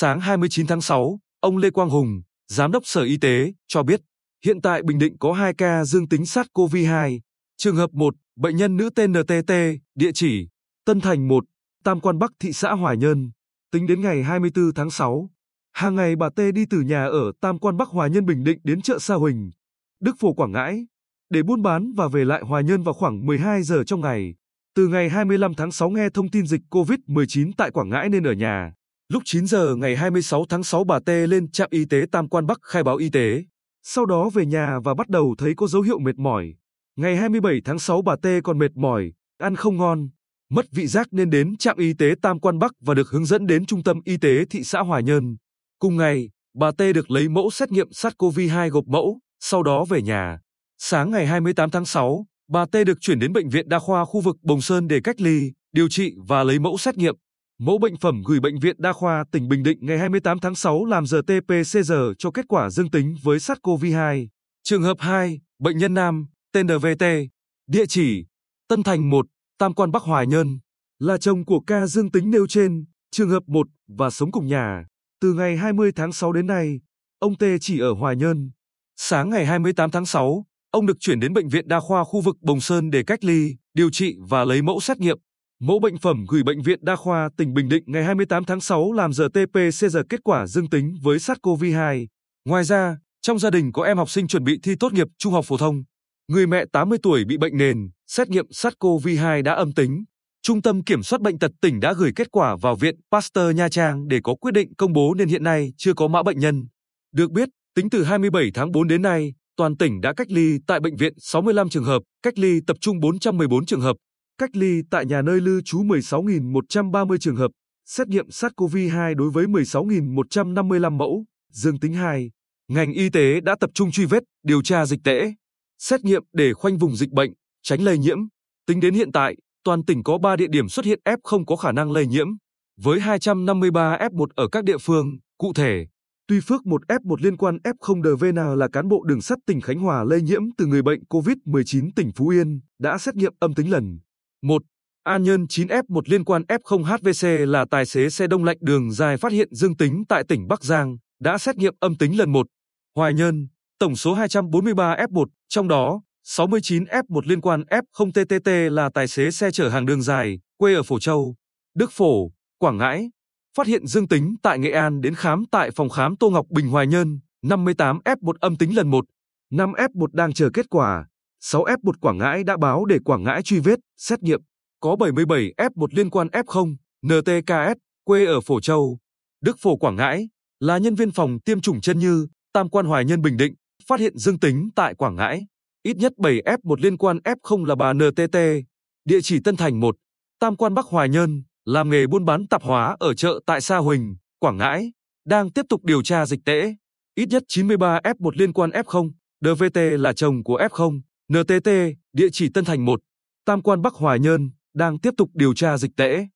Sáng 29 tháng 6, ông Lê Quang Hùng, Giám đốc Sở Y tế, cho biết, hiện tại Bình Định có 2 ca dương tính SARS-CoV-2. Trường hợp 1, bệnh nhân nữ tên NTT, địa chỉ Tân Thành 1, Tam Quan Bắc thị xã Hòa Nhơn. Tính đến ngày 24 tháng 6, hàng ngày bà T đi từ nhà ở Tam Quan Bắc Hòa Nhơn Bình Định đến chợ Sa Huỳnh, Đức Phổ Quảng Ngãi, để buôn bán và về lại Hòa Nhơn vào khoảng 12 giờ trong ngày. Từ ngày 25 tháng 6 nghe thông tin dịch COVID-19 tại Quảng Ngãi nên ở nhà. Lúc 9 giờ ngày 26 tháng 6 bà T lên trạm y tế Tam Quan Bắc khai báo y tế. Sau đó về nhà và bắt đầu thấy có dấu hiệu mệt mỏi. Ngày 27 tháng 6 bà T còn mệt mỏi, ăn không ngon, mất vị giác nên đến trạm y tế Tam Quan Bắc và được hướng dẫn đến trung tâm y tế thị xã Hòa Nhơn. Cùng ngày, bà T được lấy mẫu xét nghiệm SARS-CoV-2 gộp mẫu, sau đó về nhà. Sáng ngày 28 tháng 6, bà T được chuyển đến bệnh viện đa khoa khu vực Bồng Sơn để cách ly, điều trị và lấy mẫu xét nghiệm. Mẫu bệnh phẩm gửi bệnh viện đa khoa tỉnh Bình Định ngày 28 tháng 6 làm RT-PCR cho kết quả dương tính với SARS-CoV-2. Trường hợp 2, bệnh nhân nam, tên NVT, địa chỉ Tân Thành 1, Tam Quan Bắc Hoài Nhơn, là chồng của ca dương tính nêu trên, trường hợp 1 và sống cùng nhà. Từ ngày 20 tháng 6 đến nay, ông T chỉ ở Hoài Nhơn. Sáng ngày 28 tháng 6, ông được chuyển đến bệnh viện đa khoa khu vực Bồng Sơn để cách ly, điều trị và lấy mẫu xét nghiệm. Mẫu bệnh phẩm gửi bệnh viện đa khoa tỉnh Bình Định ngày 28 tháng 6 làm RT-PCR kết quả dương tính với SARS-CoV-2. Ngoài ra, trong gia đình có em học sinh chuẩn bị thi tốt nghiệp trung học phổ thông. Người mẹ 80 tuổi bị bệnh nền, xét nghiệm SARS-CoV-2 đã âm tính. Trung tâm Kiểm soát Bệnh tật tỉnh đã gửi kết quả vào Viện Pasteur Nha Trang để có quyết định công bố nên hiện nay chưa có mã bệnh nhân. Được biết, tính từ 27 tháng 4 đến nay, toàn tỉnh đã cách ly tại bệnh viện 65 trường hợp, cách ly tập trung 414 trường hợp, cách ly tại nhà nơi lưu trú 16.130 trường hợp, xét nghiệm SARS-CoV-2 đối với 16.155 mẫu, dương tính 2. Ngành y tế đã tập trung truy vết, điều tra dịch tễ, xét nghiệm để khoanh vùng dịch bệnh, tránh lây nhiễm. Tính đến hiện tại, toàn tỉnh có 3 địa điểm xuất hiện F không có khả năng lây nhiễm, với 253 F1 ở các địa phương, cụ thể, Tuy Phước một F1 liên quan F0DVN là cán bộ đường sắt tỉnh Khánh Hòa lây nhiễm từ người bệnh COVID-19 tỉnh Phú Yên, đã xét nghiệm âm tính lần 1. An Nhơn 9F1 liên quan F0HVC là tài xế xe đông lạnh đường dài phát hiện dương tính tại tỉnh Bắc Giang, đã xét nghiệm âm tính lần 1. Hoài Nhơn, tổng số 243 F1, trong đó 69 F1 liên quan F0TTT là tài xế xe chở hàng đường dài, quê ở Phổ Châu, Đức Phổ, Quảng Ngãi. Phát hiện dương tính tại Nghệ An đến khám tại phòng khám Tô Ngọc Bình Hoài Nhơn, 58 F1 âm tính lần 1, 5 F1 đang chờ kết quả. 6 F1 Quảng Ngãi đã báo để Quảng Ngãi truy vết, xét nghiệm. Có 77 F1 liên quan F0, NTKS, quê ở Phổ Châu, Đức Phổ Quảng Ngãi, là nhân viên phòng tiêm chủng chân như, Tam Quan Hoài Nhân Bình Định, phát hiện dương tính tại Quảng Ngãi. Ít nhất 7 F1 liên quan F0 là bà NTT, địa chỉ Tân Thành 1, Tam Quan Bắc Hoài Nhân, làm nghề buôn bán tạp hóa ở chợ tại Sa Huỳnh, Quảng Ngãi, đang tiếp tục điều tra dịch tễ. Ít nhất 93 F1 liên quan F0, DVT là chồng của F0, NTT, địa chỉ Tân Thành 1, Tam Quan Bắc Hoài Nhơn, đang tiếp tục điều tra dịch tễ.